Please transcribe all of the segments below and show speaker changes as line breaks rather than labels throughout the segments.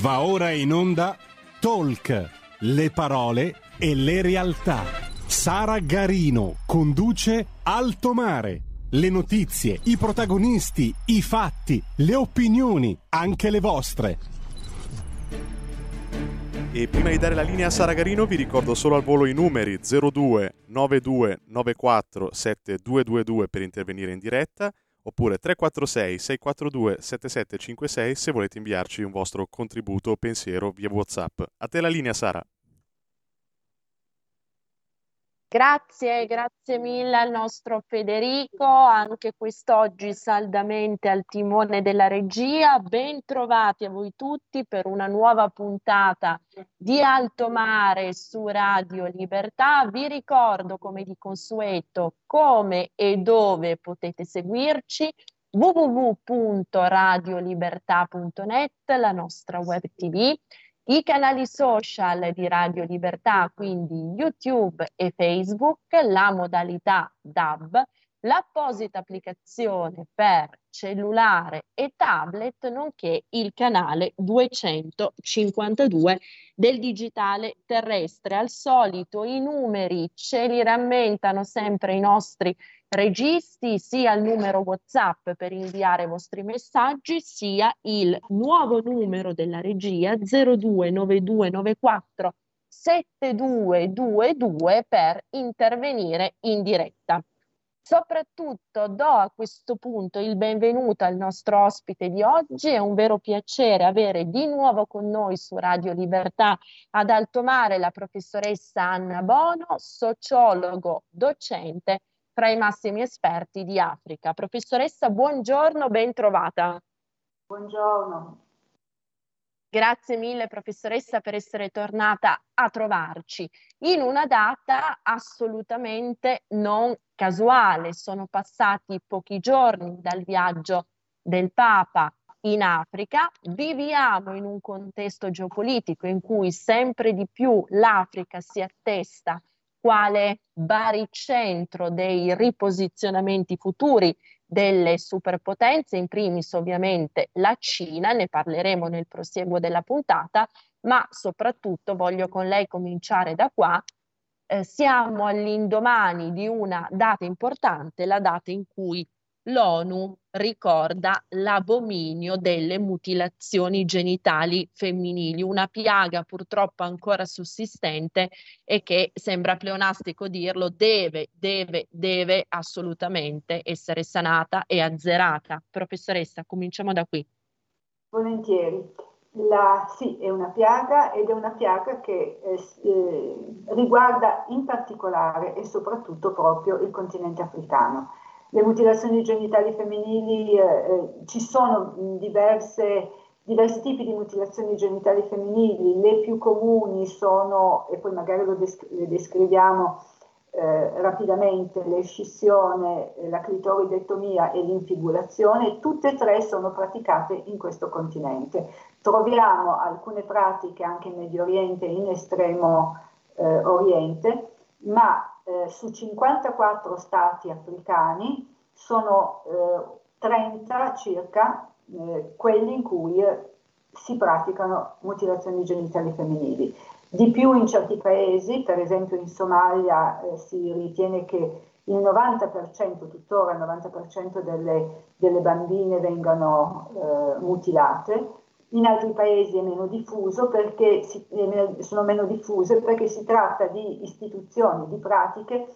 Va ora in onda Talk, le parole e le realtà. Sara Garino conduce Alto Mare. Le notizie, i protagonisti, i fatti, le opinioni, anche le vostre.
E prima di dare la linea a Sara Garino vi ricordo solo al volo i numeri 02 92 94 7222 per intervenire in diretta oppure 346 642 7756 se volete inviarci un vostro contributo o pensiero via WhatsApp. A te la linea Sara.
Grazie, grazie mille al nostro Federico, anche quest'oggi saldamente al timone della regia. Ben trovati a voi tutti per una nuova puntata di Alto Mare su Radio Libertà. Vi ricordo, come di consueto, come e dove potete seguirci www.radiolibertà.net, la nostra web tv i canali social di Radio Libertà, quindi YouTube e Facebook, la modalità DAB, l'apposita applicazione per cellulare e tablet, nonché il canale 252 del digitale terrestre. Al solito i numeri ce li rammentano sempre i nostri registi sia il numero WhatsApp per inviare i vostri messaggi, sia il nuovo numero della regia 029294 7222 per intervenire in diretta. Soprattutto do a questo punto il benvenuto al nostro ospite di oggi, è un vero piacere avere di nuovo con noi su Radio Libertà ad alto mare la professoressa Anna Bono, sociologo, docente tra i massimi esperti di Africa. Professoressa, buongiorno, ben trovata.
Buongiorno.
Grazie mille professoressa per essere tornata a trovarci in una data assolutamente non casuale. Sono passati pochi giorni dal viaggio del Papa in Africa, viviamo in un contesto geopolitico in cui sempre di più l'Africa si attesta quale baricentro dei riposizionamenti futuri delle superpotenze, in primis ovviamente la Cina, ne parleremo nel prosieguo della puntata, ma soprattutto voglio con lei cominciare da qua. Eh, siamo all'indomani di una data importante, la data in cui l'ONU ricorda l'abominio delle mutilazioni genitali femminili, una piaga purtroppo ancora sussistente e che sembra pleonastico dirlo, deve, deve, deve assolutamente essere sanata e azzerata. Professoressa, cominciamo da qui.
Volentieri. La, sì, è una piaga ed è una piaga che eh, eh, riguarda in particolare e soprattutto proprio il continente africano le mutilazioni genitali femminili, eh, eh, ci sono diverse, diversi tipi di mutilazioni genitali femminili, le più comuni sono, e poi magari desc- le descriviamo eh, rapidamente, l'escissione, la clitoridectomia e l'infibulazione, tutte e tre sono praticate in questo continente. Troviamo alcune pratiche anche in Medio Oriente e in estremo eh, Oriente, ma eh, su 54 stati africani sono eh, 30 circa eh, quelli in cui si praticano mutilazioni genitali femminili. Di più in certi paesi, per esempio in Somalia eh, si ritiene che il 90%, tuttora il 90% delle, delle bambine vengano eh, mutilate, in altri paesi è meno diffuso perché si, sono meno diffuse perché si tratta di istituzioni, di pratiche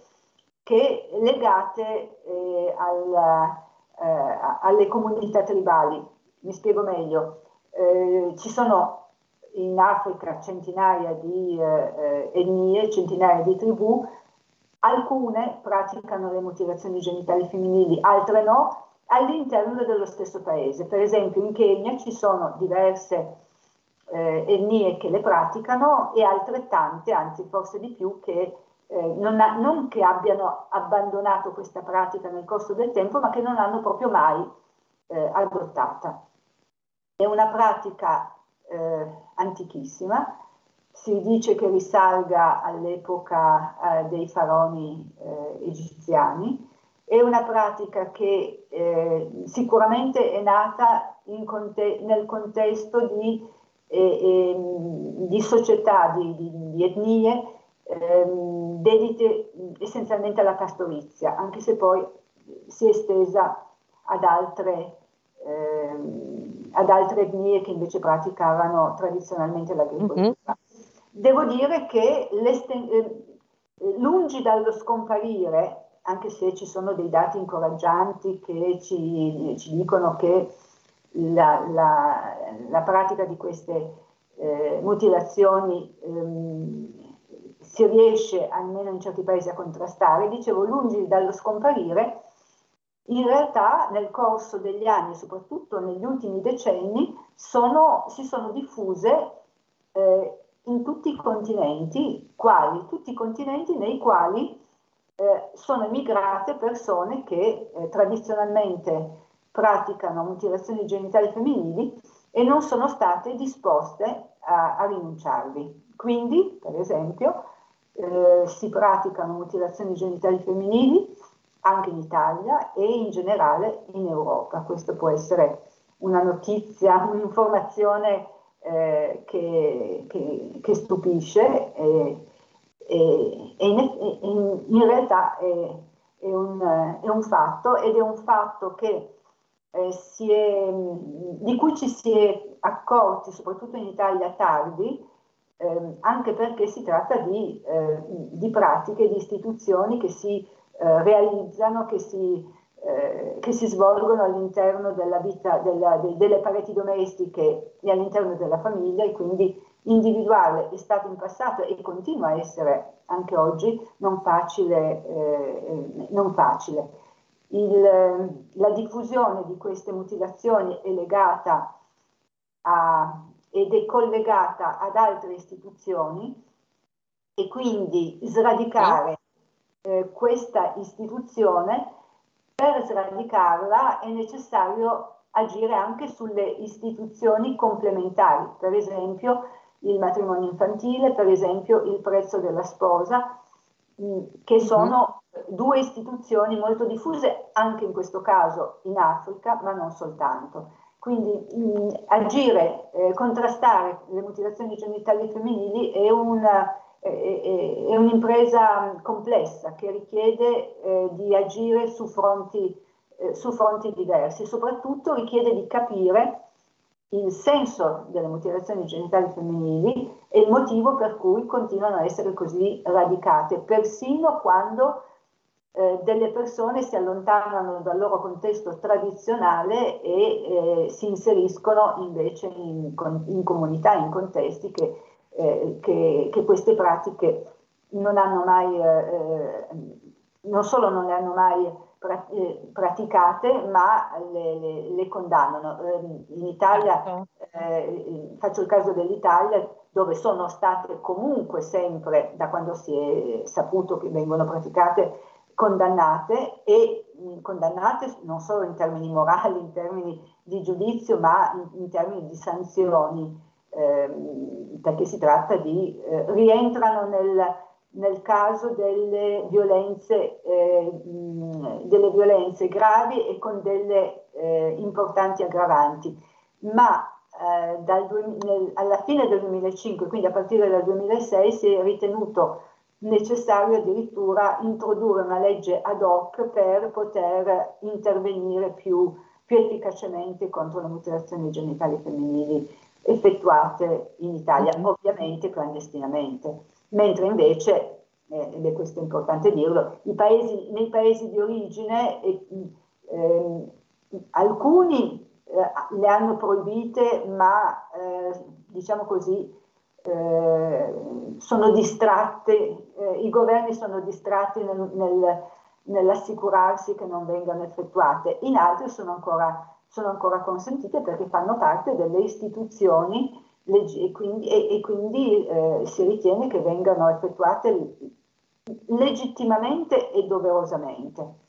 che legate eh, al, eh, alle comunità tribali. Mi spiego meglio. Eh, ci sono in Africa centinaia di eh, etnie, centinaia di tribù, alcune praticano le mutilazioni genitali femminili, altre no, all'interno dello stesso paese. Per esempio in Kenya ci sono diverse eh, etnie che le praticano e altrettante, anzi forse di più, che eh, non, ha, non, che abbiano abbandonato questa pratica nel corso del tempo, ma che non l'hanno proprio mai eh, adottata. È una pratica eh, antichissima, si dice che risalga all'epoca eh, dei faraoni eh, egiziani, è una pratica che eh, sicuramente è nata conte- nel contesto di e, e, di società, di, di, di etnie ehm, dedite essenzialmente alla pastorizia, anche se poi si è estesa ad altre, ehm, ad altre etnie che invece praticavano tradizionalmente l'agricoltura. Mm-hmm. Devo dire che eh, lungi dallo scomparire, anche se ci sono dei dati incoraggianti che ci, ci dicono che la, la, la, pratica di queste eh, mutilazioni ehm, si riesce almeno in certi paesi a contrastare, dicevo lungi dallo scomparire, in realtà nel corso degli anni, soprattutto negli ultimi decenni, sono, si sono diffuse eh, in tutti i continenti, quali? Tutti i continenti nei quali eh, sono emigrate persone che eh, tradizionalmente praticano mutilazioni genitali femminili e non sono state disposte a, a rinunciarvi. Quindi, per esempio, eh, si praticano mutilazioni genitali femminili anche in Italia e in generale in Europa. Questo può essere una notizia, un'informazione eh, che, che, che, stupisce e, e, e in, in, realtà è, è, un, è, un, fatto ed è un fatto che, eh, è, di cui ci si è accorti soprattutto in Italia tardi, eh, anche perché si tratta di, eh, di, pratiche, di istituzioni che si eh, realizzano, che si eh, che si svolgono all'interno della vita, della, de, delle pareti domestiche e all'interno della famiglia e quindi individuale è stato in passato e continua a essere anche oggi non facile. Eh, non facile. Il, la diffusione di queste mutilazioni è legata a, ed è collegata ad altre istituzioni e quindi sradicare eh, questa istituzione per sradicarla è necessario agire anche sulle istituzioni complementari, per esempio il matrimonio infantile, per esempio il prezzo della sposa, mm, che mhm. sono due istituzioni molto diffuse anche in questo caso in Africa, ma non soltanto. Quindi mh, mm, agire, eh, contrastare le mutilazioni genitali femminili è una è, è un'impresa complessa che richiede eh, di agire su fronti, eh, su fronti diversi, soprattutto richiede di capire il senso delle mutilazioni genitali femminili e il motivo per cui continuano a essere così radicate, persino quando eh, delle persone si allontanano dal loro contesto tradizionale e eh, si inseriscono invece in, in comunità, in contesti che eh, che, che, queste pratiche non hanno mai, eh, non solo non le hanno mai eh, praticate, ma le, le, le condannano. Ehm, in Italia, certo. eh, faccio il caso dell'Italia, dove sono state comunque sempre, da quando si è saputo che vengono praticate, condannate e condannate non solo in termini morali, in termini di giudizio, ma in, in termini di sanzioni Ehm, perché si tratta di, eh, rientrano nel, nel, caso delle violenze, eh, delle violenze, gravi e con delle eh, importanti aggravanti. Ma eh, dal, nel, alla fine del 2005, quindi a partire dal 2006, si è ritenuto necessario addirittura introdurre una legge ad hoc per poter intervenire più, più efficacemente contro le mutilazioni genitali femminili effettuate in Italia, ovviamente clandestinamente, mentre invece, eh, ed è questo importante dirlo, paesi, nei paesi di origine eh, eh, alcuni eh, le hanno proibite, ma eh, diciamo così, eh, sono distratte, i governi sono distratti nel, nel, nell'assicurarsi che non vengano effettuate, in altri sono ancora sono ancora consentite perché fanno parte delle istituzioni e quindi, e, e quindi eh, si ritiene che vengano effettuate legittimamente e doverosamente.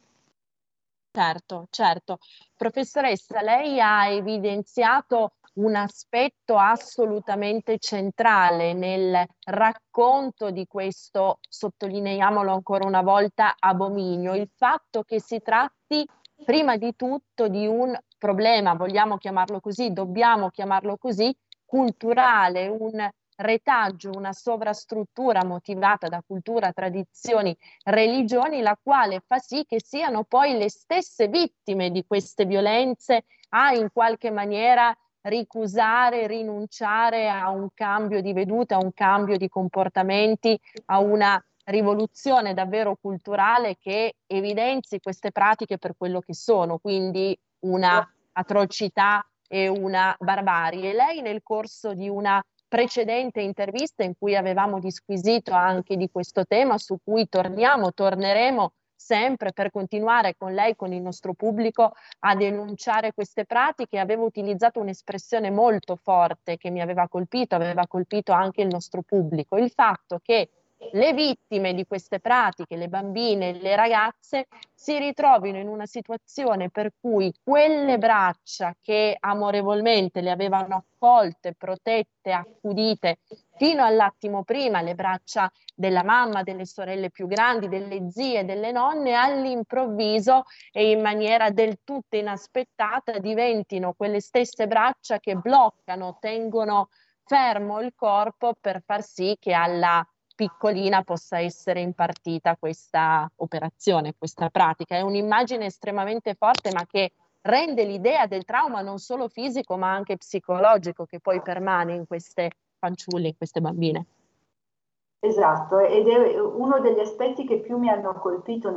Certo, certo. Professoressa, lei ha evidenziato un aspetto assolutamente centrale nel racconto di questo, sottolineiamolo ancora una volta, abominio, il fatto che si tratti prima di tutto di un problema, vogliamo chiamarlo così, dobbiamo chiamarlo così, culturale, un retaggio, una sovrastruttura motivata da cultura, tradizioni, religioni, la quale fa sì che siano poi le stesse vittime di queste violenze a in qualche maniera ricusare, rinunciare a un cambio di vedute, a un cambio di comportamenti, a una rivoluzione davvero culturale che evidenzi queste pratiche per quello che sono, quindi una atrocità e una barbarie. Lei nel corso di una precedente intervista in cui avevamo disquisito anche di questo tema, su cui torniamo, torneremo sempre per continuare con lei, con il nostro pubblico, a denunciare queste pratiche. Avevo utilizzato un'espressione molto forte che mi aveva colpito, aveva colpito anche il nostro pubblico, il fatto che le vittime di queste pratiche, le bambine, le ragazze, si ritrovino in una situazione per cui quelle braccia che amorevolmente le avevano accolte, protette, accudite fino all'attimo prima, le braccia della mamma, delle sorelle più grandi, delle zie, delle nonne, all'improvviso e in maniera del tutto inaspettata diventino quelle stesse braccia che bloccano, tengono fermo il corpo per far sì che alla piccolina possa essere impartita questa operazione, questa pratica. È un'immagine estremamente forte ma che rende l'idea del trauma non solo fisico ma anche psicologico che poi permane in queste fanciulle, in queste bambine.
Esatto, ed è uno degli aspetti che più mi hanno colpito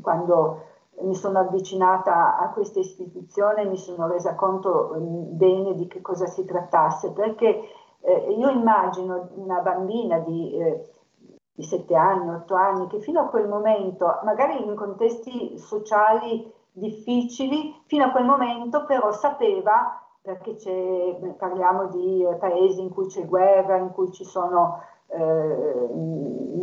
quando mi sono avvicinata a questa istituzione, mi sono resa conto bene di che cosa si trattasse, perché eh, io immagino una bambina di eh, di 7 anni, 8 anni, che fino a quel momento, magari in contesti sociali difficili, fino a quel momento però sapeva, perché parliamo di paesi in cui c'è guerra, in cui ci sono eh,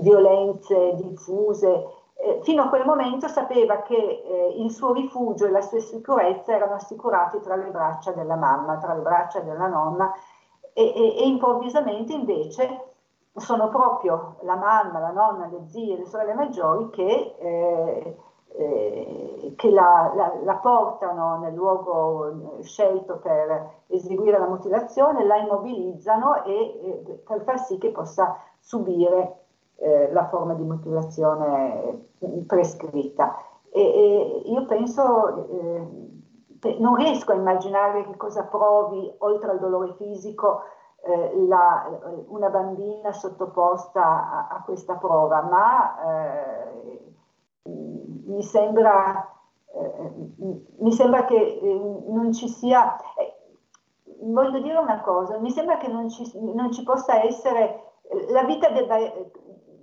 violenze diffuse, eh, fino a quel momento sapeva che eh, il suo rifugio e la sua sicurezza erano assicurati tra le braccia della mamma, tra le braccia della nonna e, e, e improvvisamente invece sono proprio la mamma, la nonna, le zie, le sorelle maggiori che, eh, eh, che la, la, la, portano nel luogo eh, scelto per eseguire la mutilazione, la immobilizzano e, eh, per far sì che possa subire eh, la forma di mutilazione prescritta. E, e io penso, eh, non riesco a immaginare che cosa provi oltre al dolore fisico eh, la, una bambina sottoposta a, a questa prova, ma eh, mi, sembra, eh, mi sembra che eh, non ci sia, eh, voglio dire una cosa, mi sembra che non ci, non ci possa essere, la vita debba,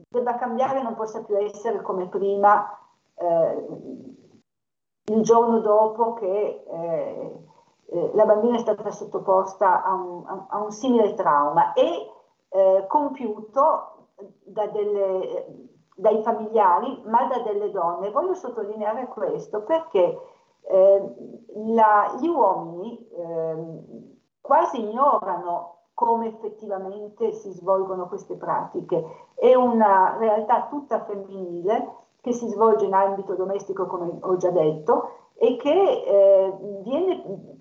debba, cambiare, non possa più essere come prima il giorno dopo che eh, la bambina è stata sottoposta a un, a, un simile trauma e eh, compiuto da delle, dai familiari, ma da delle donne. Voglio sottolineare questo perché eh, la, gli uomini ehm, quasi ignorano come effettivamente si svolgono queste pratiche. È una realtà tutta femminile che si svolge in ambito domestico, come ho già detto, e che eh, viene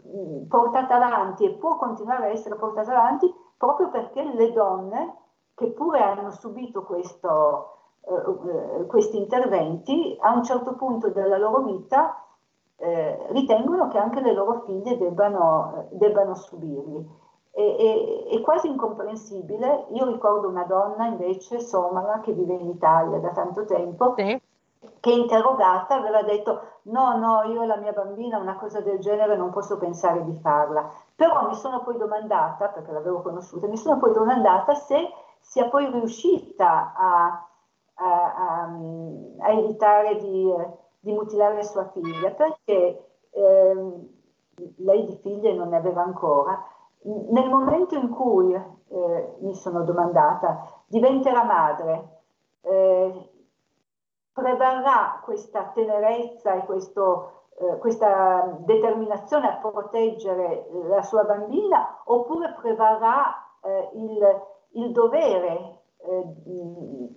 portata avanti e può continuare a essere portata avanti proprio perché le donne che pure hanno subito questo, eh, eh, questi interventi a un certo punto della loro vita eh, ritengono che anche le loro figlie debbano, debbano subirli. È, quasi incomprensibile. Io ricordo una donna invece somala che vive in Italia da tanto tempo sì che interrogata aveva detto no, no, io e la mia bambina una cosa del genere non posso pensare di farla. Però mi sono poi domandata, perché l'avevo conosciuta, mi sono poi domandata se sia poi riuscita a, a, a, a evitare di, di, mutilare sua figlia, perché eh, lei di figlie non ne aveva ancora. Nel momento in cui eh, mi sono domandata, diventerà madre, eh, prevarrà questa tenerezza e questo, eh, questa determinazione a proteggere la sua bambina oppure prevarrà eh, il, il, dovere eh,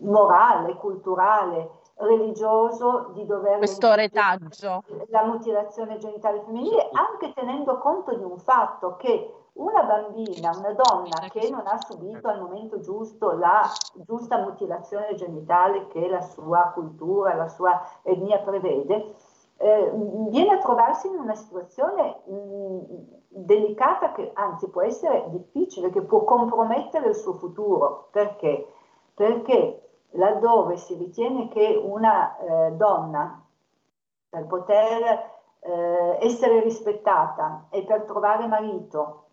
morale, culturale, religioso di dover...
Questo retaggio.
La mutilazione genitale femminile, anche tenendo conto di un fatto che una bambina, una donna che non ha subito al momento giusto la giusta mutilazione genitale che la sua cultura, la sua etnia prevede, eh, viene a trovarsi in una situazione mh, delicata che anzi può essere difficile, che può compromettere il suo futuro. Perché? Perché laddove si ritiene che una eh, donna per poter eh, essere rispettata e per trovare marito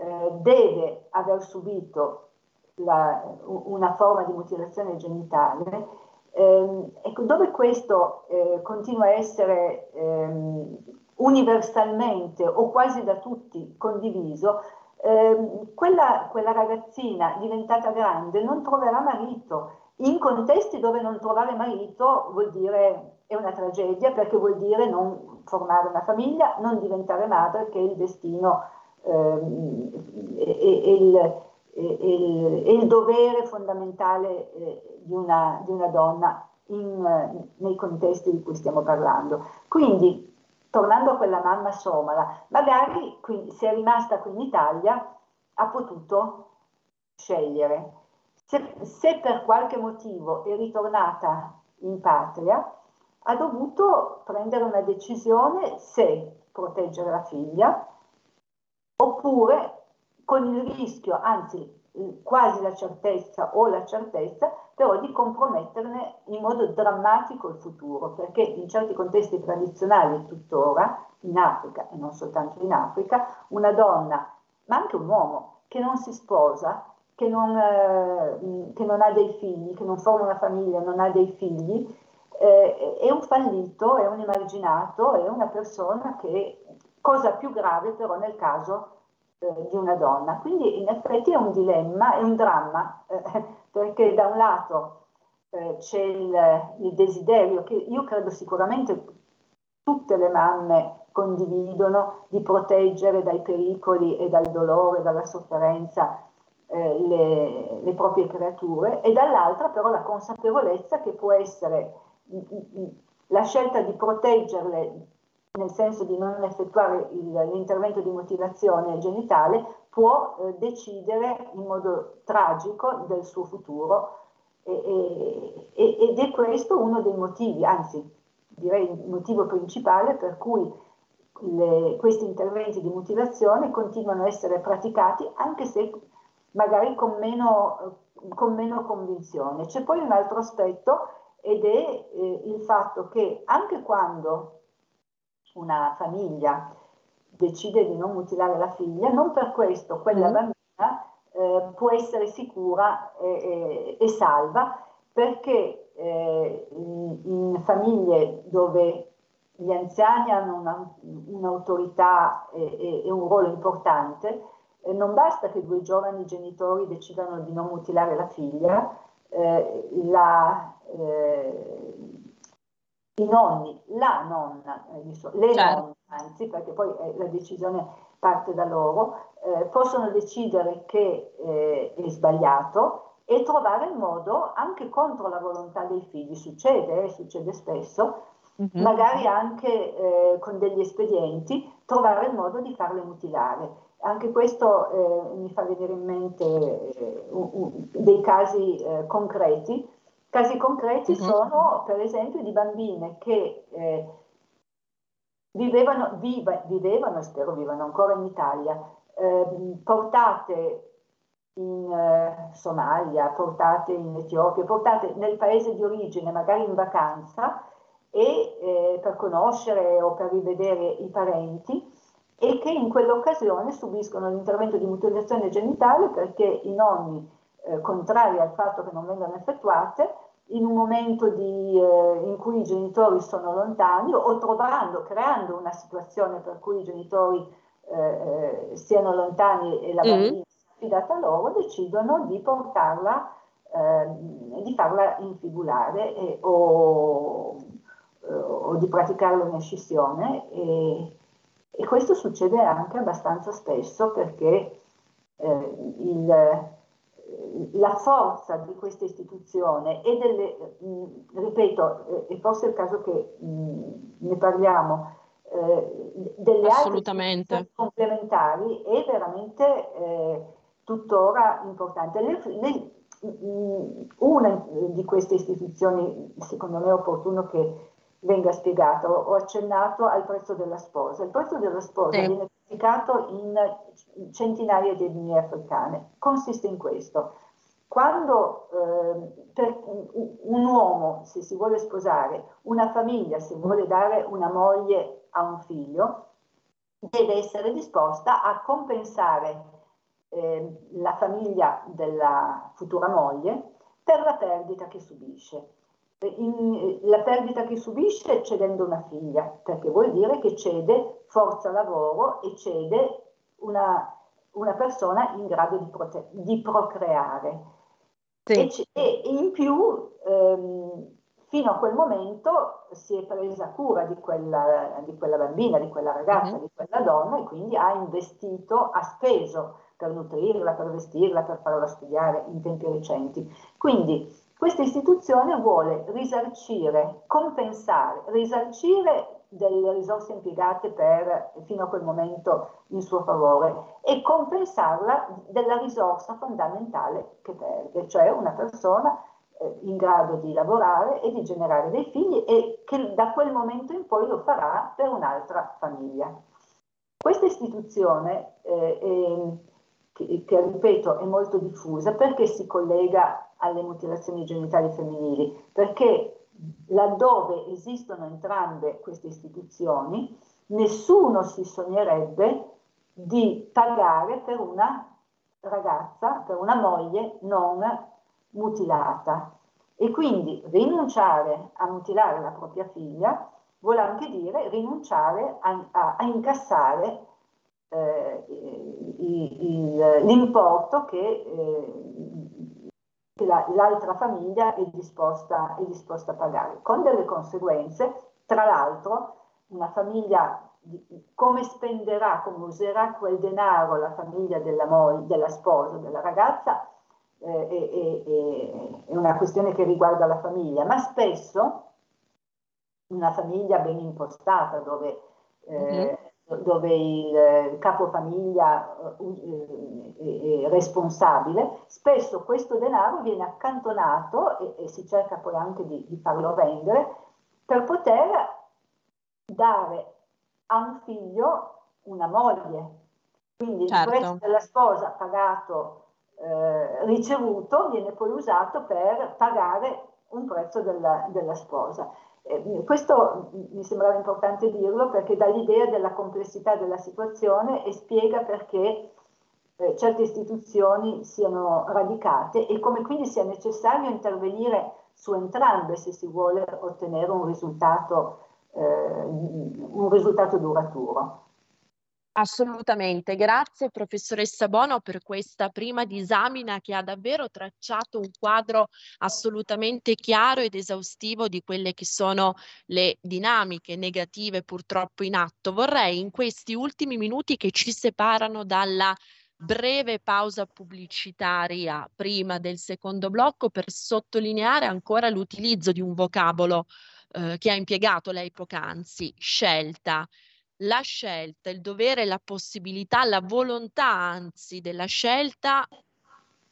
eh, deve aver subito la, una forma di mutilazione genitale, ehm, ecco, dove questo eh, continua a essere ehm, universalmente o quasi da tutti condiviso, ehm, quella, quella ragazzina diventata grande non troverà marito. In contesti dove non trovare marito vuol dire è una tragedia perché vuol dire non formare una famiglia, non diventare madre, che è il destino e, il, il, il, dovere fondamentale eh, di, una, di, una, donna in, nei contesti di cui stiamo parlando. Quindi, tornando a quella mamma somala, magari qui, se è rimasta qui in Italia ha potuto scegliere. Se, se per qualche motivo è ritornata in patria, ha dovuto prendere una decisione se proteggere la figlia oppure con il rischio, anzi quasi la certezza o la certezza, però di comprometterne in modo drammatico il futuro, perché in certi contesti tradizionali tuttora, in Africa e non soltanto in Africa, una donna, ma anche un uomo che non si sposa, che non, eh, che non ha dei figli, che non forma una famiglia, non ha dei figli, eh, è un fallito, è un emarginato, è una persona che, cosa più grave però nel caso eh, di una donna. Quindi in effetti è un dilemma, è un dramma, eh, perché da un lato eh, c'è il, il desiderio che io credo sicuramente tutte le mamme condividono di proteggere dai pericoli e dal dolore, dalla sofferenza eh, le, le, proprie creature e dall'altra però la consapevolezza che può essere la scelta di proteggerle nel senso di non effettuare il, l'intervento di mutilazione genitale può eh, decidere in modo tragico del suo futuro e, e, ed è questo uno dei motivi, anzi direi il motivo principale per cui le, questi interventi di mutilazione continuano a essere praticati anche se magari con meno, con meno convinzione. C'è poi un altro aspetto ed è eh, il fatto che anche quando una famiglia decide di non mutilare la figlia, non per questo quella mm. bambina eh, può essere sicura e, e, e salva perché eh, in, in, famiglie dove gli anziani hanno una, un'autorità e, e, un ruolo importante, eh, non basta che due giovani genitori decidano di non mutilare la figlia, eh, la, eh, i nonni, la nonna, eh, le certo. nonne anzi, perché poi eh, la decisione parte da loro, eh, possono decidere che eh, è sbagliato e trovare il modo, anche contro la volontà dei figli, succede, eh, succede spesso, mm-hmm. magari anche eh, con degli espedienti, trovare il modo di farle mutilare. Anche questo mi fa venire in mente dei casi concreti Casi concreti uh-huh. sono per esempio di bambine che eh, vivevano, viva, vivevano, spero vivano ancora in Italia, eh, portate in eh, Somalia, portate in Etiopia, portate nel paese di origine, magari in vacanza, e eh, per conoscere o per rivedere i parenti e che in quell'occasione subiscono l'intervento di mutilazione genitale perché i nonni eh, contrarie al fatto che non vengano effettuate, in un momento di, eh, in cui i genitori sono lontani o trovando, creando una situazione per cui i genitori eh, eh siano lontani e la mm. bambina mm. sia affidata a loro, decidono di portarla, eh, di farla infibulare e, o, o, di praticare un'escissione e, e questo succede anche abbastanza spesso perché eh, il la forza di questa istituzione e delle, mh, ripeto, e forse è il caso che mh, ne parliamo, eh, delle altre complementari è veramente eh, tuttora importante. Le, le, una di queste istituzioni, secondo me è opportuno che venga spiegato, ho accennato al prezzo della sposa. Il prezzo della sposa sì. viene applicato in centinaia di etnie africane. Consiste in questo. Quando eh, un uomo, se si vuole sposare, una famiglia, se vuole dare una moglie a un figlio, deve essere disposta a compensare eh, la famiglia della futura moglie per la perdita che subisce. In, la perdita che subisce cedendo una figlia, perché vuol dire che cede forza lavoro e cede una, una persona in grado di, prote- di procreare. Sì. E, e, in più, ehm, fino a quel momento si è presa cura di quella, di quella bambina, di quella ragazza, mm-hmm. di quella donna e quindi ha investito, ha speso per nutrirla, per vestirla, per farla studiare in tempi recenti. Quindi questa istituzione vuole risarcire, compensare, risarcire delle risorse impiegate per, fino a quel momento in suo favore e compensarla della risorsa fondamentale che perde, cioè una persona eh, in grado di lavorare e di generare dei figli e che da quel momento in poi lo farà per un'altra famiglia. Questa istituzione eh, è, che, che ripeto è molto diffusa, perché si collega alle mutilazioni genitali femminili? Perché laddove esistono entrambe queste istituzioni, nessuno si sognerebbe di pagare per una ragazza, per una moglie non mutilata. E quindi rinunciare a mutilare la propria figlia vuole anche dire rinunciare a, a, a incassare eh, l'importo che, eh, la, l'altra famiglia è disposta, è disposta a pagare, con delle conseguenze, tra l'altro una famiglia come spenderà, come userà quel denaro la famiglia della, moglie, della sposa, della ragazza, eh, è, è, è, una questione che riguarda la famiglia, ma spesso una famiglia ben impostata dove eh, mm-hmm dove il capofamiglia eh, è responsabile, spesso questo denaro viene accantonato e, e si cerca poi anche di, di, farlo rendere per poter dare a un figlio una moglie. Quindi certo. il prezzo della sposa pagato, eh, ricevuto, viene poi usato per pagare un prezzo della, della sposa. Eh, questo mi sembrava importante dirlo perché dà l'idea della complessità della situazione e spiega perché eh, certe istituzioni siano radicate e come quindi sia necessario intervenire su entrambe se si vuole ottenere un risultato, eh, un risultato duraturo.
Assolutamente, grazie professoressa Bono per questa prima disamina che ha davvero tracciato un quadro assolutamente chiaro ed esaustivo di quelle che sono le dinamiche negative purtroppo in atto. Vorrei in questi ultimi minuti che ci separano dalla breve pausa pubblicitaria prima del secondo blocco per sottolineare ancora l'utilizzo di un vocabolo eh, che ha impiegato lei poc'anzi, scelta la scelta, il dovere, la possibilità, la volontà anzi della scelta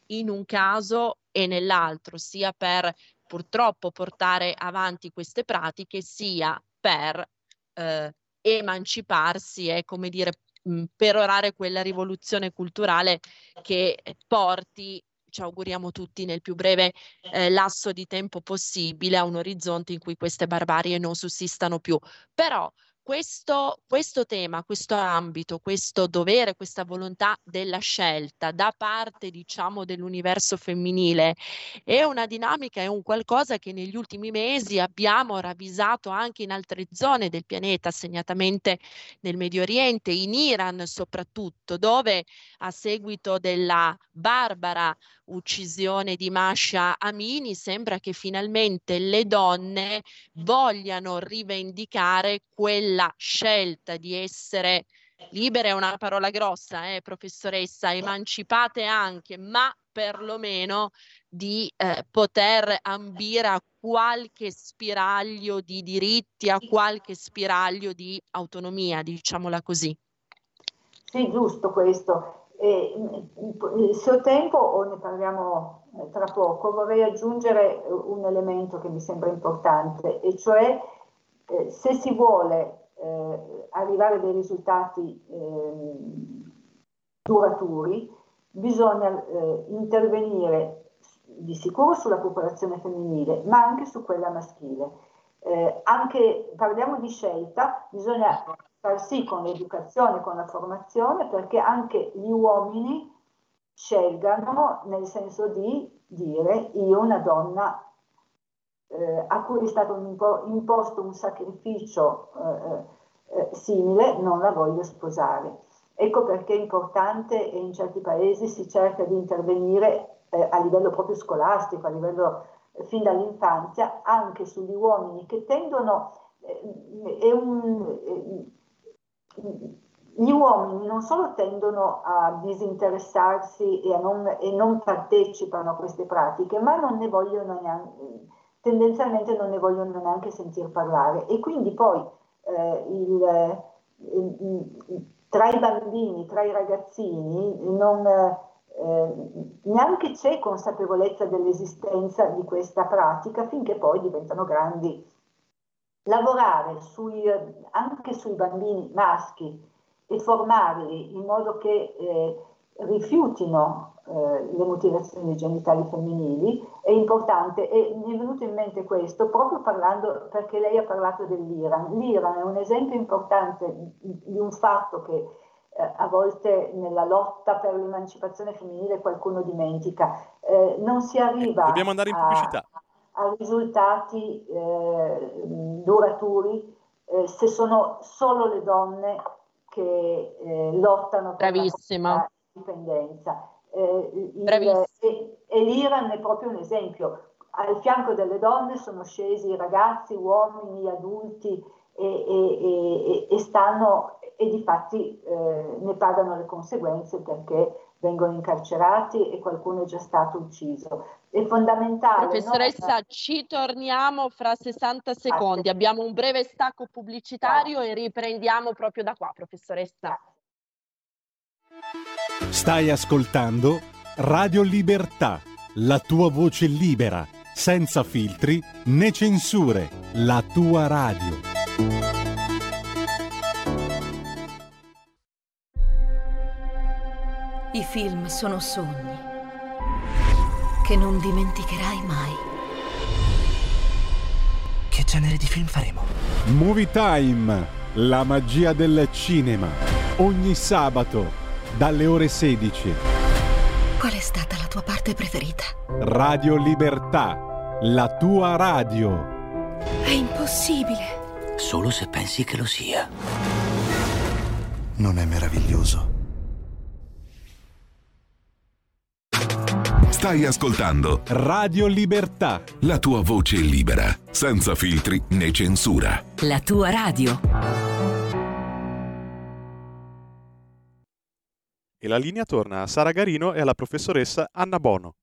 in un caso e nell'altro, sia per purtroppo portare avanti queste pratiche, sia per eh, emanciparsi e come dire mh, perorare quella rivoluzione culturale che porti ci auguriamo tutti nel più breve eh, lasso di tempo possibile a un orizzonte in cui queste barbarie non sussistano più. Però questo, questo, tema, questo ambito, questo dovere, questa volontà della scelta da parte, diciamo, dell'universo femminile è una dinamica, è un qualcosa che negli ultimi mesi abbiamo ravvisato anche in altre zone del pianeta, segnatamente nel Medio Oriente, in Iran soprattutto, dove a seguito della barbara uccisione di Masha Amini sembra che finalmente le donne vogliano rivendicare quella scelta di essere libere è una parola grossa, eh, professoressa, emancipate anche, ma perlomeno di eh, poter ambire a qualche spiraglio di diritti, a qualche spiraglio di autonomia, diciamola così.
Sì, giusto questo. E, se ho tempo o ne parliamo eh, tra poco, vorrei aggiungere un elemento che mi sembra importante, e cioè eh, se si vuole eh, arrivare a dei risultati eh, duraturi, bisogna eh, intervenire di sicuro sulla popolazione femminile, ma anche su quella maschile. Eh, anche parliamo di scelta, bisogna far sì con l'educazione, con la formazione, perché anche gli uomini scelgano nel senso di dire io una donna eh, a cui è stato imposto un sacrificio eh, eh, simile non la voglio sposare. Ecco perché è importante e in certi paesi si cerca di intervenire eh, a livello proprio scolastico, a livello eh, fin dall'infanzia, anche sugli uomini che tendono, un, gli uomini non solo tendono a disinteressarsi e, a non, e non partecipano a queste pratiche, ma non ne vogliono neanche, tendenzialmente non ne vogliono neanche sentir parlare. E quindi poi eh, il, il tra i bambini, tra i ragazzini, non, eh, neanche c'è consapevolezza dell'esistenza di questa pratica finché poi diventano grandi. Lavorare sui, anche sui bambini maschi e formarli in modo che eh, rifiutino eh, le mutilazioni genitali femminili è importante e mi è venuto in mente questo proprio parlando perché lei ha parlato dell'Iran. L'Iran è un esempio importante di un fatto che eh, a volte nella lotta per l'emancipazione femminile qualcuno dimentica. Eh, non si arriva
Dobbiamo andare in pubblicità.
A, a risultati eh, duraturi eh, se sono solo le donne che eh, lottano per
Bravissima.
Dipendenza. Eh, il, e, e l'Iran è proprio un esempio. Al fianco delle donne sono scesi ragazzi, uomini, adulti e, e, e stanno e di fatti eh, ne pagano le conseguenze perché vengono incarcerati e qualcuno è già stato ucciso. È fondamentale.
Professoressa, no? ci torniamo fra 60 secondi. Abbiamo un breve stacco pubblicitario e riprendiamo proprio da qua, professoressa.
Stai ascoltando Radio Libertà, la tua voce libera, senza filtri né censure, la tua radio.
I film sono sogni che non dimenticherai mai.
Che genere di film faremo?
Movie Time, la magia del cinema. Ogni sabato dalle ore 16.
Qual è stata la tua parte preferita?
Radio Libertà, la tua radio.
È impossibile.
Solo se pensi che lo sia. Non è meraviglioso?
Stai ascoltando
Radio Libertà.
La tua voce libera, senza filtri né censura.
La tua radio.
E la linea torna a Sara Garino e alla professoressa Anna Bono.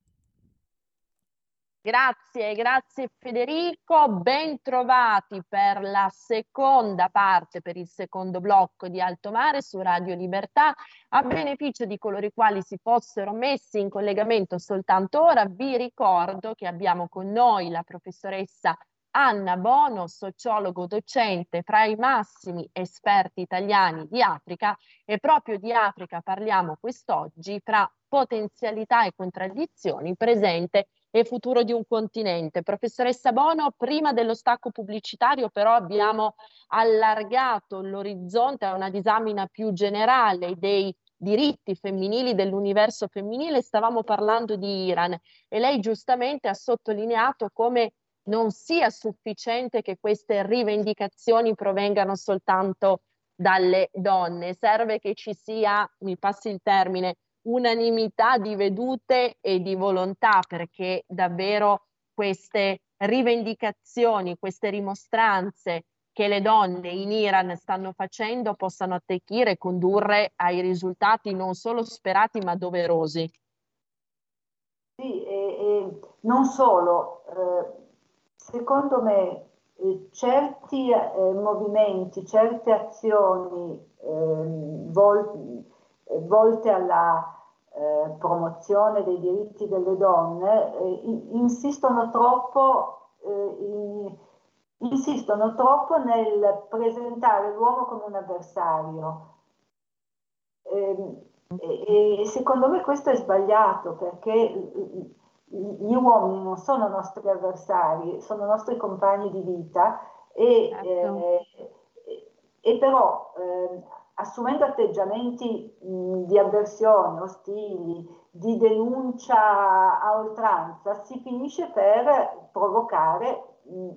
Grazie, grazie Federico, ben trovati per la seconda parte, per il secondo blocco di Alto Mare su Radio Libertà. A beneficio di coloro i quali si fossero messi in collegamento soltanto ora, vi ricordo che abbiamo con noi la professoressa Anna Bono, sociologo docente fra i massimi esperti italiani di Africa e proprio di Africa parliamo quest'oggi fra potenzialità e contraddizioni, presente e futuro di un continente. Professoressa Bono, prima dello stacco pubblicitario però abbiamo allargato l'orizzonte a una disamina più generale dei diritti femminili dell'universo femminile, stavamo parlando di Iran e lei giustamente ha sottolineato come non sia sufficiente che queste rivendicazioni provengano soltanto dalle donne, serve che ci sia, mi passi il termine, unanimità di vedute e di volontà perché davvero queste rivendicazioni, queste rimostranze che le donne in Iran stanno facendo possano attecchire e condurre ai risultati non solo sperati ma doverosi.
Sì, e, e non solo, eh, secondo me eh, certi eh, movimenti, certe azioni ehm, vol- volte alla eh, promozione dei diritti delle donne eh, insistono troppo in, insistono troppo nel presentare l'uomo come un avversario. Ehm, e, e, secondo me questo è sbagliato perché gli uomini non sono nostri avversari, sono nostri compagni di vita e, certo. eh, e però eh, assumendo atteggiamenti mh, di avversione, ostili, di denuncia a oltranza, si finisce per provocare mh,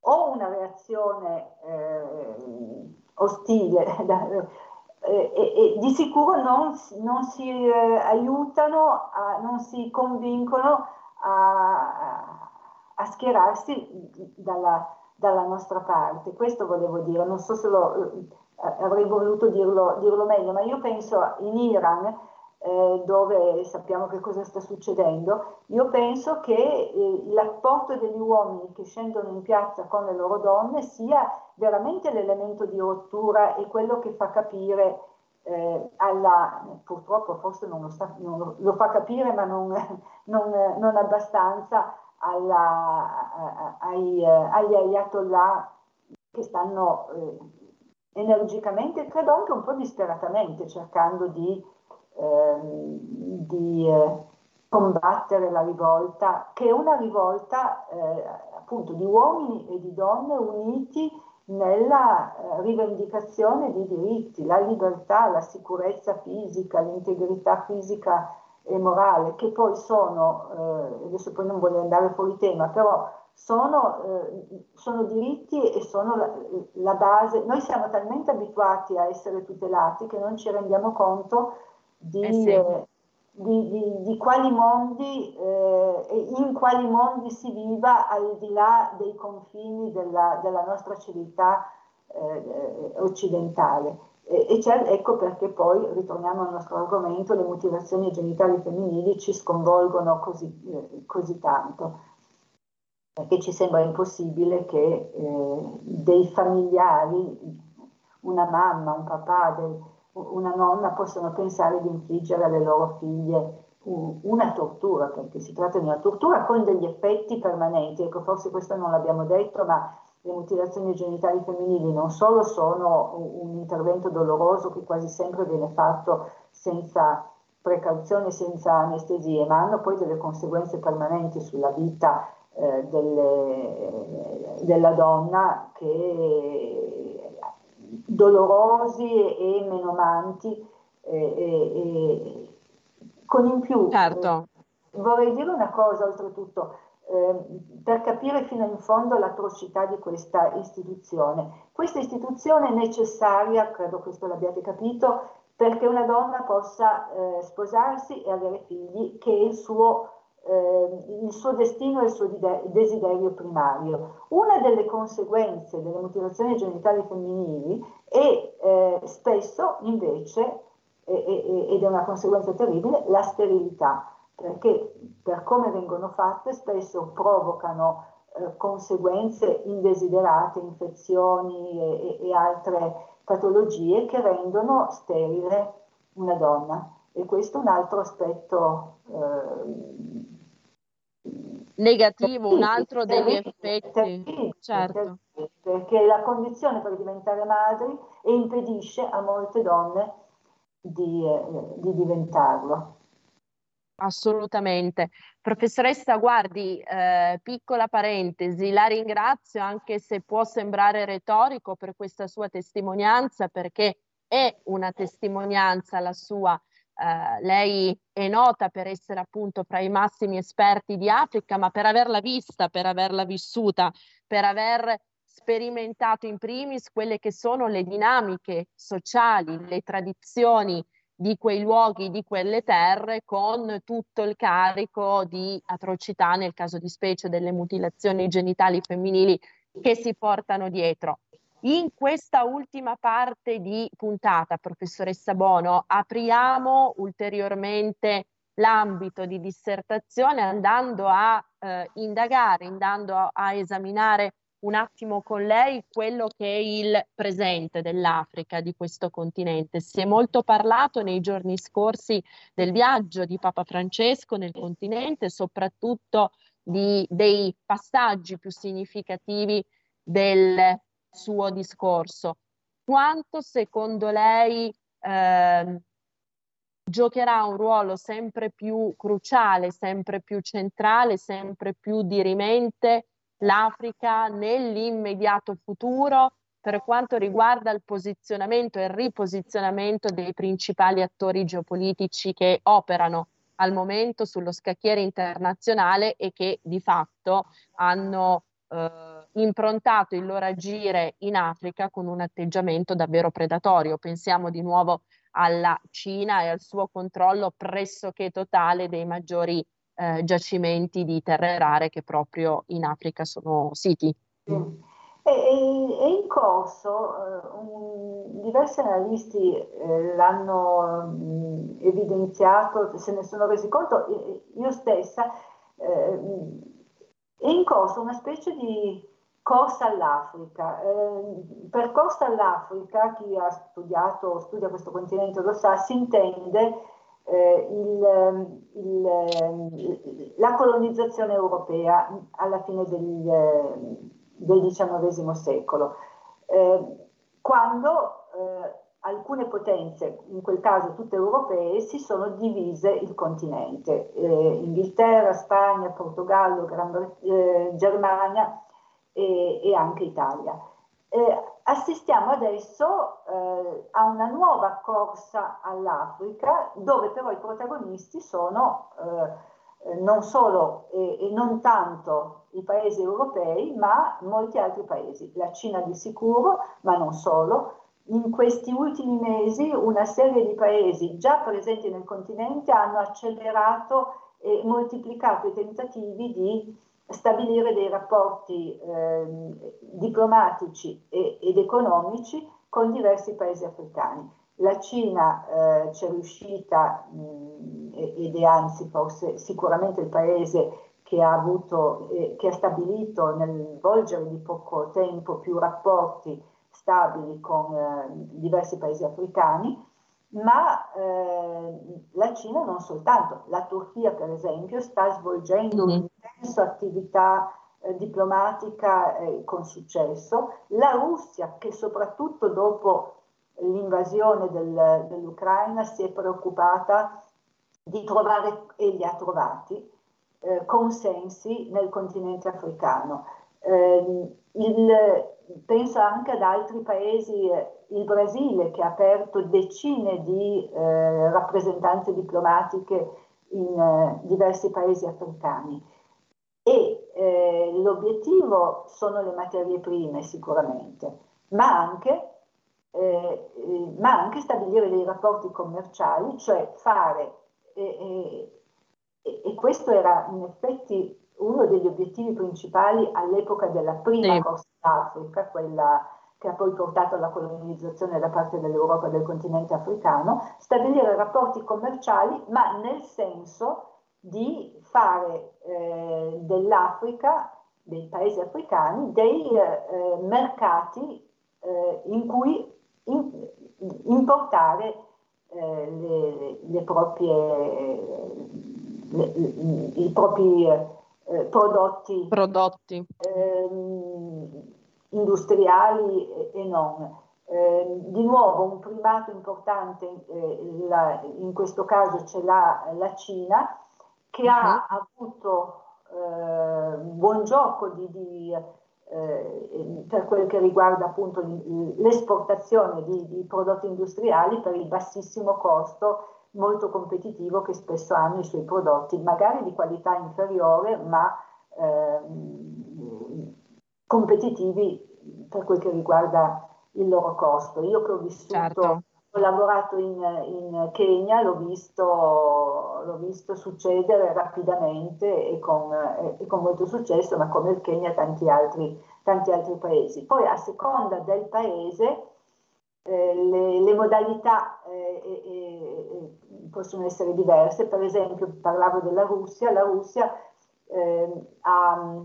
o una reazione eh, ostile e, e, di sicuro non, non si eh, aiutano, a, non si convincono a, a schierarsi dalla, dalla, nostra parte. Questo volevo dire, non so se lo, eh, avrei voluto dirlo, dirlo meglio, ma io penso in Iran eh, dove sappiamo che cosa sta succedendo, io penso che eh, l'apporto degli uomini che scendono in piazza con le loro donne sia veramente l'elemento di rottura e quello che fa capire eh, alla, purtroppo forse non lo, sta, non lo, fa capire ma non, non, non abbastanza alla, ai, agli ayatollah che stanno eh, energicamente, credo anche un po' disperatamente cercando di di eh, combattere la rivolta, che è una rivolta eh, appunto di uomini e di donne uniti nella eh, rivendicazione di diritti, la libertà, la sicurezza fisica, l'integrità fisica e morale, che poi sono, eh, adesso poi non voglio andare fuori tema, però sono, eh, sono diritti e sono la, la, base. Noi siamo talmente abituati a essere tutelati che non ci rendiamo conto di, eh sì. eh, di, di, di, quali mondi eh, e in quali mondi si viva al di là dei confini della, della nostra civiltà eh, occidentale. E, e ecco perché poi, ritorniamo al nostro argomento, le mutilazioni genitali femminili ci sconvolgono così, eh, così tanto perché ci sembra impossibile che eh, dei familiari, una mamma, un papà, del, una nonna possono pensare di infliggere alle loro figlie una tortura, perché si tratta di una tortura con degli effetti permanenti. Ecco, forse questo non l'abbiamo detto, ma le mutilazioni genitali femminili non solo sono un intervento doloroso che quasi sempre viene fatto senza precauzioni, senza anestesie, ma hanno poi delle conseguenze permanenti sulla vita eh, delle, della donna che dolorosi e, menomanti e, e, con in più.
Certo.
Eh, vorrei dire una cosa oltretutto, eh, per capire fino in fondo l'atrocità di questa istituzione. Questa istituzione è necessaria, credo questo l'abbiate capito, perché una donna possa eh, sposarsi e avere figli, che è il suo eh, il suo destino e il suo desiderio primario. Una delle conseguenze delle mutilazioni genitali femminili è eh, spesso invece, ed è una conseguenza terribile, la sterilità, perché per come vengono fatte spesso provocano eh, conseguenze indesiderate, infezioni e, e, e altre patologie che rendono sterile una donna. E questo è un altro aspetto eh,
negativo, un altro degli effetti. Certo.
Perché la condizione per diventare madri e impedisce a molte donne di, eh, di diventarlo.
Assolutamente. Professoressa, guardi, eh, piccola parentesi, la ringrazio anche se può sembrare retorico per questa sua testimonianza, perché è una testimonianza la sua eh, lei è nota per essere appunto fra i massimi esperti di Africa, ma per averla vista, per averla vissuta, per aver sperimentato in primis quelle che sono le dinamiche sociali, le tradizioni di quei luoghi, di quelle terre, con tutto il carico di atrocità, nel caso di specie delle mutilazioni genitali femminili che si portano dietro. In questa ultima parte di puntata, professoressa Bono, apriamo ulteriormente l'ambito di dissertazione andando a eh, indagare, andando a, a esaminare un attimo con lei quello che è il presente dell'Africa, di questo continente. Si è molto parlato nei giorni scorsi del viaggio di Papa Francesco nel continente, soprattutto di, dei passaggi più significativi del suo discorso. Quanto secondo lei eh, giocherà un ruolo sempre più cruciale, sempre più centrale, sempre più dirimente l'Africa nell'immediato futuro per quanto riguarda il posizionamento e il riposizionamento dei principali attori geopolitici che operano al momento sullo scacchiere internazionale e che di fatto hanno eh, improntato il loro agire in Africa con un atteggiamento davvero predatorio. Pensiamo di nuovo alla Cina e al suo controllo pressoché totale dei maggiori eh, giacimenti di terre rare che proprio in Africa sono siti.
Sì. È, in corso, eh, un, diversi analisti eh, l'hanno mh, evidenziato, se ne sono resi conto, io stessa, eh, è in corso una specie di corsa all'Africa. Eh, per corsa all'Africa, chi ha studiato studia questo continente lo sa, si intende eh, il, il, la colonizzazione europea alla fine del, del XIX secolo, eh, quando alcune potenze, in quel caso tutte europee, si sono divise il continente, eh, Inghilterra, Spagna, Portogallo, Gran eh, Germania e, e anche Italia. Eh, assistiamo adesso eh, a una nuova corsa all'Africa dove però i protagonisti sono eh, non solo e, e, non tanto i paesi europei ma molti altri paesi, la Cina di sicuro ma non solo. In questi ultimi mesi una serie di paesi già presenti nel continente hanno accelerato e moltiplicato i tentativi di stabilire dei rapporti eh, diplomatici e, ed economici con diversi paesi africani. La Cina eh, c'è riuscita mh, ed è anzi forse sicuramente il paese che ha, avuto, eh, che ha stabilito nel volgere di poco tempo più rapporti stabili con eh, diversi paesi africani ma eh, la Cina non soltanto, la Turchia per esempio sta svolgendo mm-hmm. Un'intensa attività eh, diplomatica eh, con successo, la Russia che soprattutto dopo l'invasione del, dell'Ucraina si è preoccupata di trovare e li ha trovati eh, consensi nel continente africano. Eh, il, penso anche ad altri paesi, il Brasile che ha aperto decine di eh, rappresentanze diplomatiche in eh, diversi paesi africani. E eh, l'obiettivo sono le materie prime sicuramente, ma anche, eh, eh, ma anche stabilire dei rapporti commerciali, cioè fare, e questo era in effetti uno degli obiettivi principali all'epoca della prima sì. Corsa d'Africa, quella che ha poi portato alla colonizzazione da parte dell'Europa del continente africano, stabilire rapporti commerciali, ma nel senso di fare eh, dell'Africa, dei paesi africani, dei eh, mercati eh, in cui in, importare eh, le, le, proprie, le, i propri eh, prodotti,
prodotti.
Ehm, industriali e, e non. Eh, di nuovo un primato importante, eh, la, in questo caso c'è la, la Cina, che uh-huh. ha avuto eh, buon gioco di, di, eh, per quel che riguarda appunto l'esportazione di, di prodotti industriali per il bassissimo costo molto competitivo che spesso hanno i suoi prodotti, magari di qualità inferiore, ma ehm, competitivi per quel che riguarda il loro costo. Io che ho vissuto, certo. Ho lavorato in, in Kenya, l'ho visto, l'ho visto, succedere rapidamente e con, e con, molto successo, ma come il Kenya tanti altri, tanti altri paesi. Poi a seconda del paese eh, le, le, modalità eh, possono essere diverse, per esempio parlavo della Russia, la Russia eh, ha,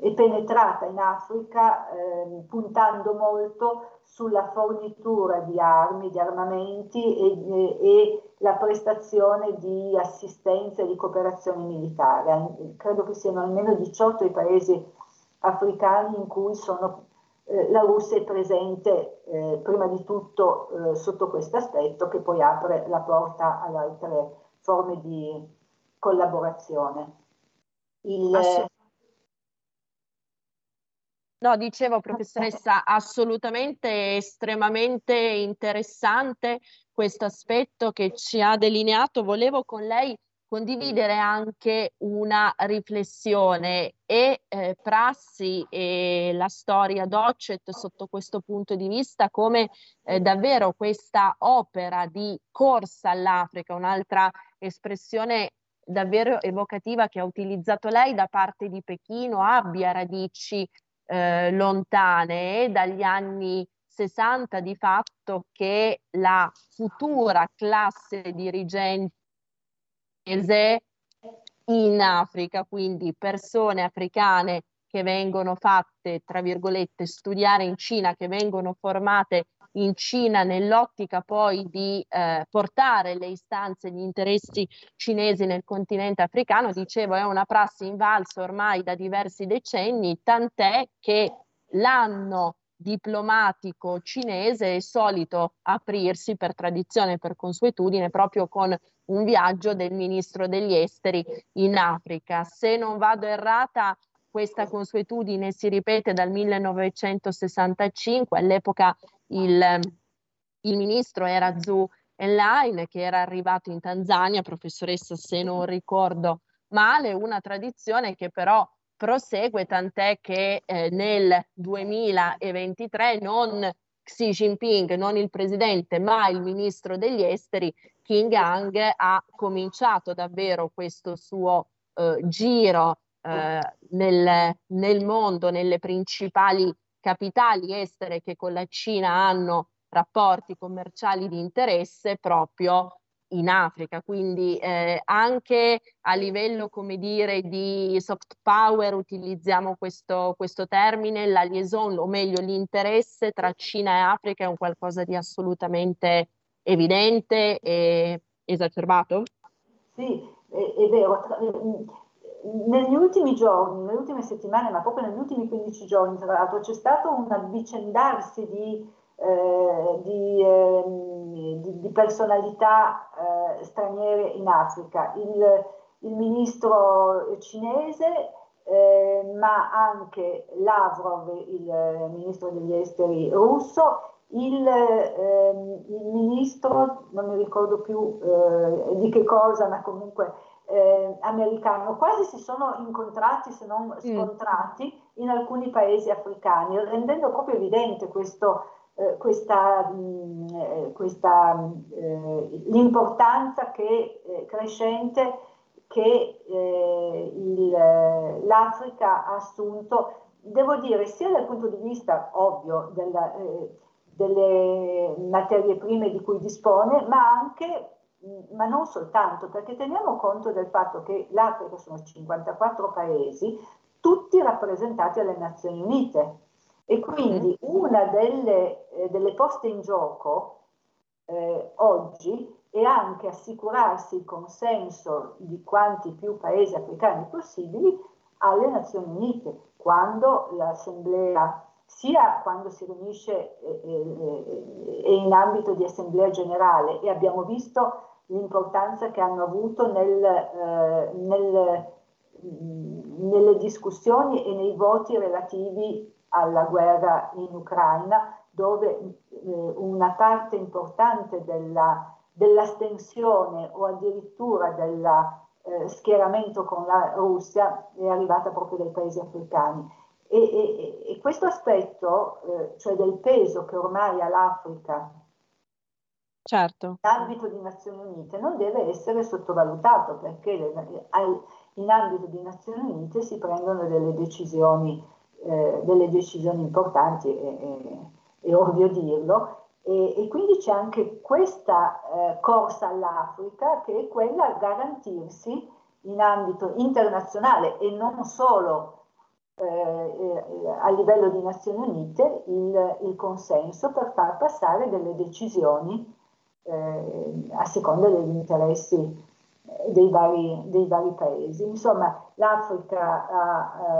è penetrata in Africa eh, puntando molto sulla fornitura di armi, di armamenti e, e, la prestazione di assistenza e di cooperazione militare. Credo che siano almeno 18 i paesi africani in cui sono, eh, la Russia è presente eh, prima di tutto eh, sotto questo aspetto che poi apre la porta ad altre forme di collaborazione.
Il... No, dicevo professoressa, assolutamente estremamente interessante questo aspetto che ci ha delineato. Volevo con lei condividere anche una riflessione e eh, prassi e la storia Docet sotto questo punto di vista come eh, davvero questa opera di corsa all'Africa, un'altra espressione davvero evocativa che ha utilizzato lei da parte di Pechino abbia radici eh, lontane dagli anni 60 di fatto che la futura classe dirigente in Africa, quindi persone africane che vengono fatte, tra virgolette, studiare in Cina, che vengono formate in Cina nell'ottica poi di eh, portare le istanze, gli interessi cinesi nel continente africano, dicevo è una prassi invalsa ormai da diversi decenni, tant'è che l'anno diplomatico cinese è solito aprirsi per tradizione, per consuetudine, proprio con un viaggio del ministro degli esteri in Africa. Se non vado errata, questa consuetudine si ripete dal 1965, all'epoca il, il ministro era Zhu Enlai che era arrivato in Tanzania, professoressa se non ricordo male, una tradizione che però prosegue, tant'è che eh, nel 2023 non Xi Jinping, non il presidente, ma il ministro degli esteri, King Ang, ha cominciato davvero questo suo eh, giro eh, nel, nel mondo, nelle principali capitali estere che con la Cina hanno rapporti commerciali di interesse proprio in Africa, quindi eh, anche a livello, come dire, di soft power utilizziamo questo, questo termine, la liaison, o meglio l'interesse tra Cina e Africa è un qualcosa di assolutamente evidente e esacerbato?
Sì, è, è vero negli ultimi giorni, nelle ultime settimane, ma proprio negli ultimi 15 giorni, tra l'altro, c'è stato un avvicendarsi di, eh, di, eh, di, di personalità eh, straniere in Africa. Il, il ministro cinese, eh, ma anche Lavrov, il ministro degli esteri russo, il, ehm, il ministro, non mi ricordo più eh, di che cosa, ma comunque eh, americano quasi si sono incontrati, se non scontrati, in alcuni paesi africani, rendendo proprio evidente questo, eh, questa, mh, eh, questa eh, l'importanza che, eh, crescente che eh, il, l'Africa ha assunto, devo dire, sia dal punto di vista ovvio della, delle materie prime di cui dispone, ma anche ma non soltanto, perché teniamo conto del fatto che l'Africa sono 54 paesi, tutti rappresentati alle Nazioni Unite. E quindi una delle, eh, delle poste in gioco eh, oggi è anche assicurarsi il consenso di quanti più paesi africani possibili alle Nazioni Unite, quando l'Assemblea, sia quando si riunisce eh, eh, eh in ambito di Assemblea generale, e abbiamo visto l'importanza che hanno avuto nel, eh, nel, nelle discussioni e nei voti relativi alla guerra in Ucraina, dove eh, una parte importante della, dell'astensione o addirittura del eh, schieramento con la Russia è arrivata proprio dai paesi africani. E, e, e questo aspetto, eh, cioè del peso che ormai ha l'Africa
certo.
L'ambito di Nazioni Unite non deve essere sottovalutato perché in ambito di Nazioni Unite si prendono delle decisioni, eh, delle decisioni importanti, è, ovvio dirlo, E, e quindi c'è anche questa eh, corsa all'Africa che è quella a garantirsi in ambito internazionale e non solo a livello di Nazioni Unite il, il, consenso per far passare delle decisioni eh, a seconda degli interessi eh, dei vari, dei vari paesi. Insomma, l'Africa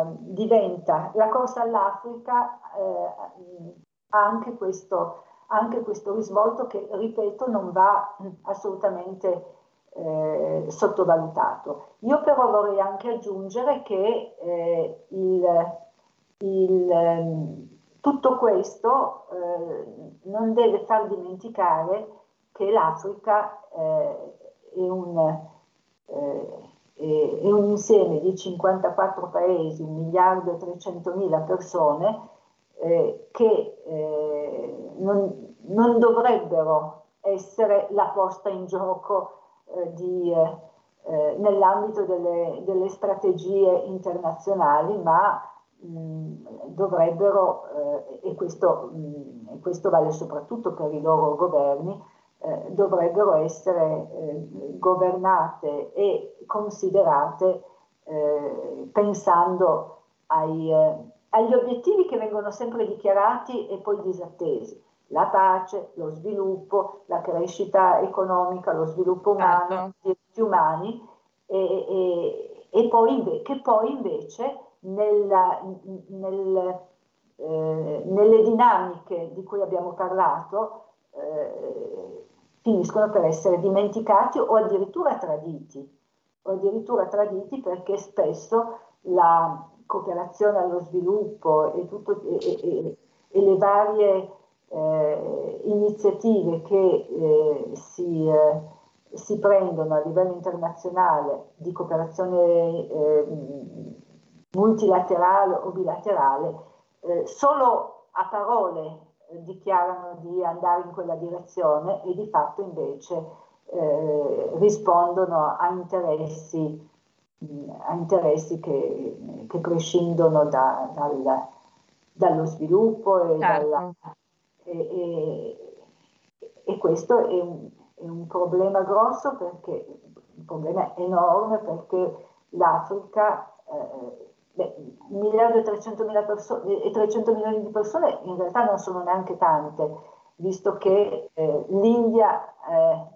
uh, diventa, la corsa all'Africa uh, ha anche questo, anche questo risvolto che, ripeto, non va assolutamente eh, sottovalutato. Io però vorrei anche aggiungere che eh, il, il, ehm, tutto questo eh, non deve far dimenticare che l'Africa eh, è un, eh, è, un, insieme di 54 paesi, 1 miliardo e 300 mila persone eh, che non, non dovrebbero essere la posta in gioco eh, di, eh, eh, nell'ambito delle, delle, strategie internazionali, ma mh, dovrebbero, e questo, mh, e, questo, vale soprattutto per i loro governi, dovrebbero essere governate e considerate pensando ai, agli obiettivi che vengono sempre dichiarati e poi disattesi la pace, lo sviluppo, la crescita economica, lo sviluppo umano, certo. i diritti umani, e, e, e poi, che poi invece nella, nel, eh, nelle dinamiche di cui abbiamo parlato eh, finiscono per essere dimenticati o addirittura traditi, o addirittura traditi perché spesso la cooperazione allo sviluppo e, tutto, e, e le varie eh, iniziative che eh, si, eh, si, prendono a livello internazionale di cooperazione eh, multilaterale o bilaterale, eh, solo a parole eh, dichiarano di andare in quella direzione e di fatto invece rispondono a interessi, a interessi che, che prescindono da, dal, dallo sviluppo e certo. dalla, e, e, questo è un, è un, problema grosso perché, un problema enorme perché l'Africa, eh, beh, 1 miliardo e 300, persone, e 300 milioni di persone in realtà non sono neanche tante, visto che eh, l'India eh,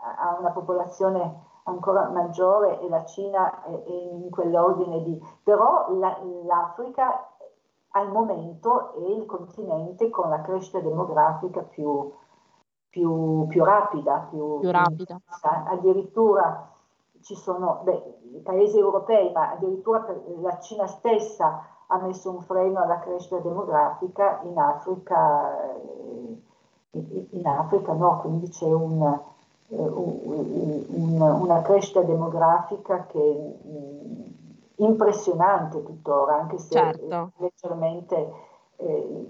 ha una popolazione ancora maggiore e la Cina è, è in quell'ordine di... però la, l'Africa al momento è il continente con la crescita demografica più, più, più rapida. Più,
più rapida.
Addirittura ci sono beh, i paesi europei, ma addirittura la Cina stessa ha messo un freno alla crescita demografica, in Africa, eh, in Africa no, quindi c'è un, eh, un, un, una crescita demografica che impressionante tuttora, anche se certo. leggermente eh,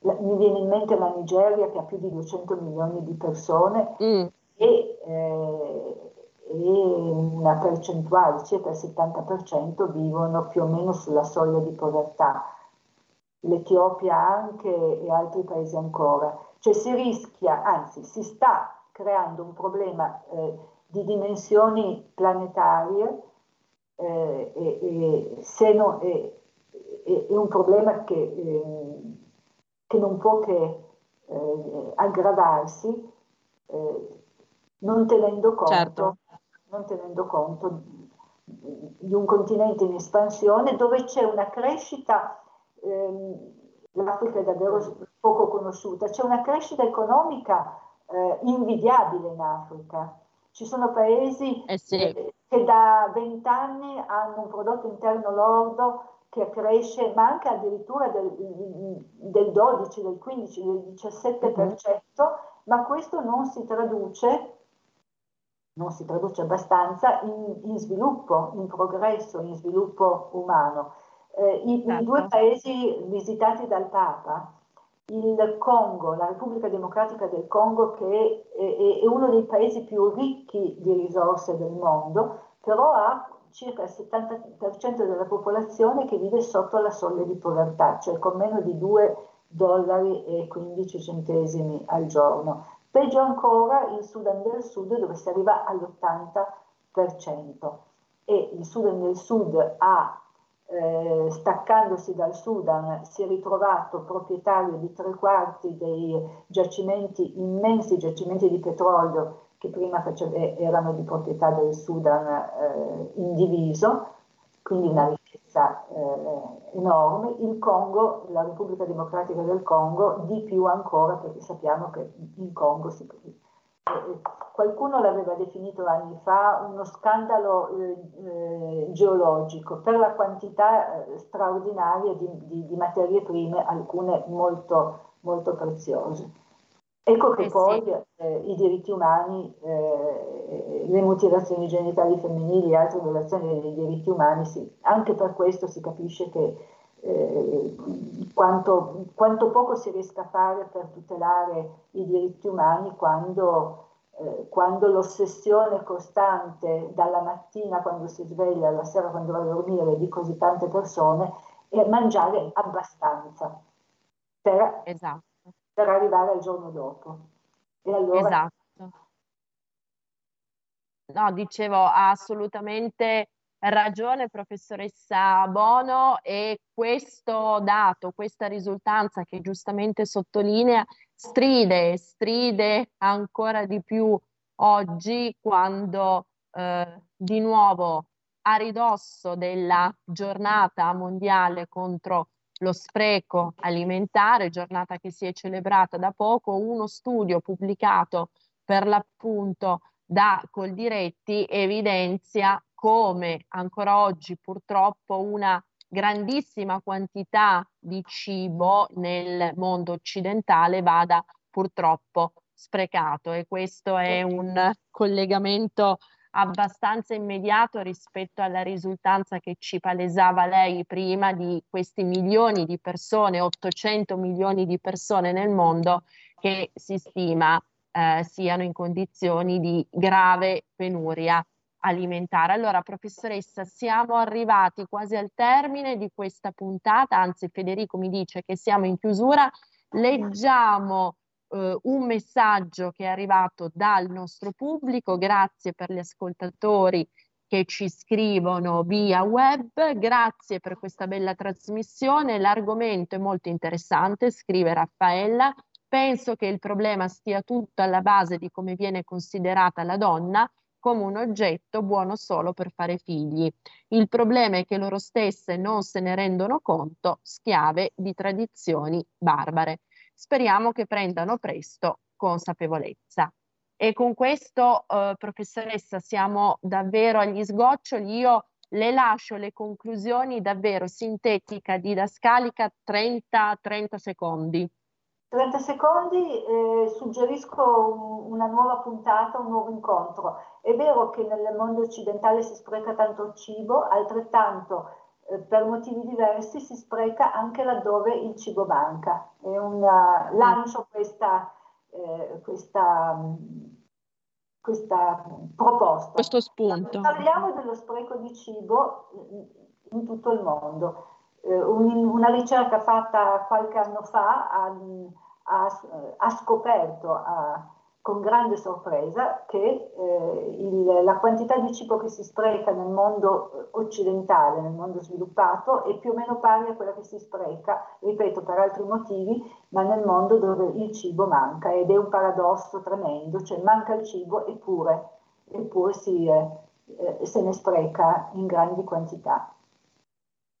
mi viene in mente la Nigeria che ha più di 200 milioni di persone mm. e, eh, e, una percentuale, circa il 70% vivono più o meno sulla soglia di povertà. L'Etiopia anche e altri paesi ancora. Cioè si rischia, anzi si sta creando un problema eh, di dimensioni planetarie eh, e, e no, è, è, un problema che, eh, che non può che eh, aggravarsi eh, non tenendo conto, certo. non tenendo conto di un continente in espansione dove c'è una crescita, ehm, l'Africa è davvero poco conosciuta, c'è una crescita economica eh, invidiabile in Africa. Ci sono paesi
eh sì.
eh, che da vent'anni hanno un prodotto interno lordo che cresce, ma anche addirittura del, del 12, del 15, del 17%, mm-hmm. ma questo non si traduce, non si traduce abbastanza in, in sviluppo, in progresso, in sviluppo umano. Eh, i, certo. I due paesi visitati dal Papa, il Congo, la Repubblica Democratica del Congo, che è, è, uno dei paesi più ricchi di risorse del mondo, però ha circa il 70% della popolazione che vive sotto la soglia di povertà, cioè con meno di 2 dollari e 15 centesimi al giorno. Peggio ancora il Sudan del Sud dove si arriva all'80% e il Sudan del Sud ha eh, staccandosi dal Sudan, si è ritrovato proprietario di tre quarti dei giacimenti, immensi giacimenti di petrolio che prima faceve, erano di proprietà del Sudan eh, indiviso, quindi una ricchezza eh, enorme. Il Congo, la Repubblica Democratica del Congo, di più ancora perché sappiamo che in Congo si, qualcuno l'aveva definito anni fa uno scandalo eh, eh, geologico per la quantità eh, straordinaria di, di, di, materie prime, alcune molto, molto preziose. Ecco che eh poi sì. Eh, i diritti umani, eh, le mutilazioni genitali femminili e altre violazioni dei diritti umani, sì, anche per questo si capisce che eh, quanto, quanto, poco si riesca a fare per tutelare i diritti umani quando, eh, quando, l'ossessione costante dalla mattina quando si sveglia alla sera quando va a dormire di così tante persone è mangiare abbastanza per, esatto. per arrivare al giorno dopo.
E allora, esatto. No, dicevo assolutamente ragione professoressa Bono e questo dato, questa risultanza che giustamente sottolinea, stride, stride ancora di più oggi quando eh, di nuovo a ridosso della giornata mondiale contro lo spreco alimentare, giornata che si è celebrata da poco, uno studio pubblicato per l'appunto da Coldiretti evidenzia come ancora oggi purtroppo una grandissima quantità di cibo nel mondo occidentale vada purtroppo sprecato. E questo è un collegamento abbastanza immediato rispetto alla risultanza che ci palesava lei prima di questi milioni di persone, 800 milioni di persone nel mondo che si stima eh, siano in condizioni di grave penuria alimentare. Allora, professoressa, siamo arrivati quasi al termine di questa puntata, anzi Federico mi dice che siamo in chiusura. Leggiamo eh, un messaggio che è arrivato dal nostro pubblico, grazie per gli ascoltatori che ci scrivono via web, grazie per questa bella trasmissione, l'argomento è molto interessante, scrive Raffaella, penso che il problema stia tutto alla base di come viene considerata la donna come un oggetto buono solo per fare figli. Il problema è che loro stesse non se ne rendono conto, schiave di tradizioni barbare. Speriamo che prendano presto consapevolezza. E con questo, eh, professoressa, siamo davvero agli sgoccioli. Io le lascio le conclusioni davvero sintetica, didascalica, 30-30 secondi.
30 secondi, eh, suggerisco un, una nuova puntata, un nuovo incontro. È vero che nel mondo occidentale si spreca tanto cibo, altrettanto eh, per motivi diversi si spreca anche laddove il cibo manca. È una, lancio questa, eh, questa, questa proposta.
Questo spunto.
Parliamo dello spreco di cibo in tutto il mondo eh, una ricerca fatta qualche anno fa ha, ha, ha scoperto ha, con grande sorpresa che eh, il, la quantità di cibo che si spreca nel mondo occidentale, nel mondo sviluppato, è più o meno pari a quella che si spreca, ripeto, per altri motivi, ma nel mondo dove il cibo manca ed è un paradosso tremendo, cioè manca il cibo eppure, eppure si, eh, se ne spreca in grandi quantità.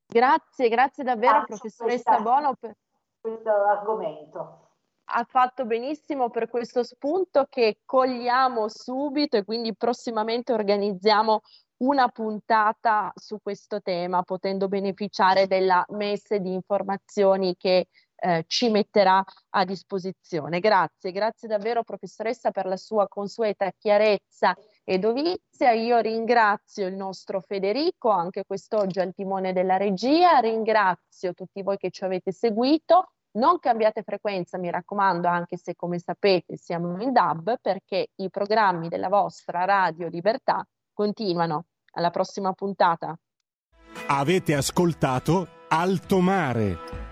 Grazie, grazie davvero Faccio professoressa Bono per
questo argomento.
Ha fatto benissimo per questo spunto che cogliamo subito e quindi prossimamente organizziamo una puntata su questo tema, potendo beneficiare della messe di informazioni che eh, ci metterà a disposizione. Grazie, grazie davvero professoressa per la sua consueta chiarezza e dovizia. Io ringrazio il nostro Federico, anche quest'oggi al timone della regia, ringrazio tutti voi che ci avete seguito. Non cambiate frequenza, mi raccomando, anche se come sapete siamo in DAB, perché i programmi della vostra Radio Libertà continuano. Alla prossima puntata.
Avete ascoltato Alto Mare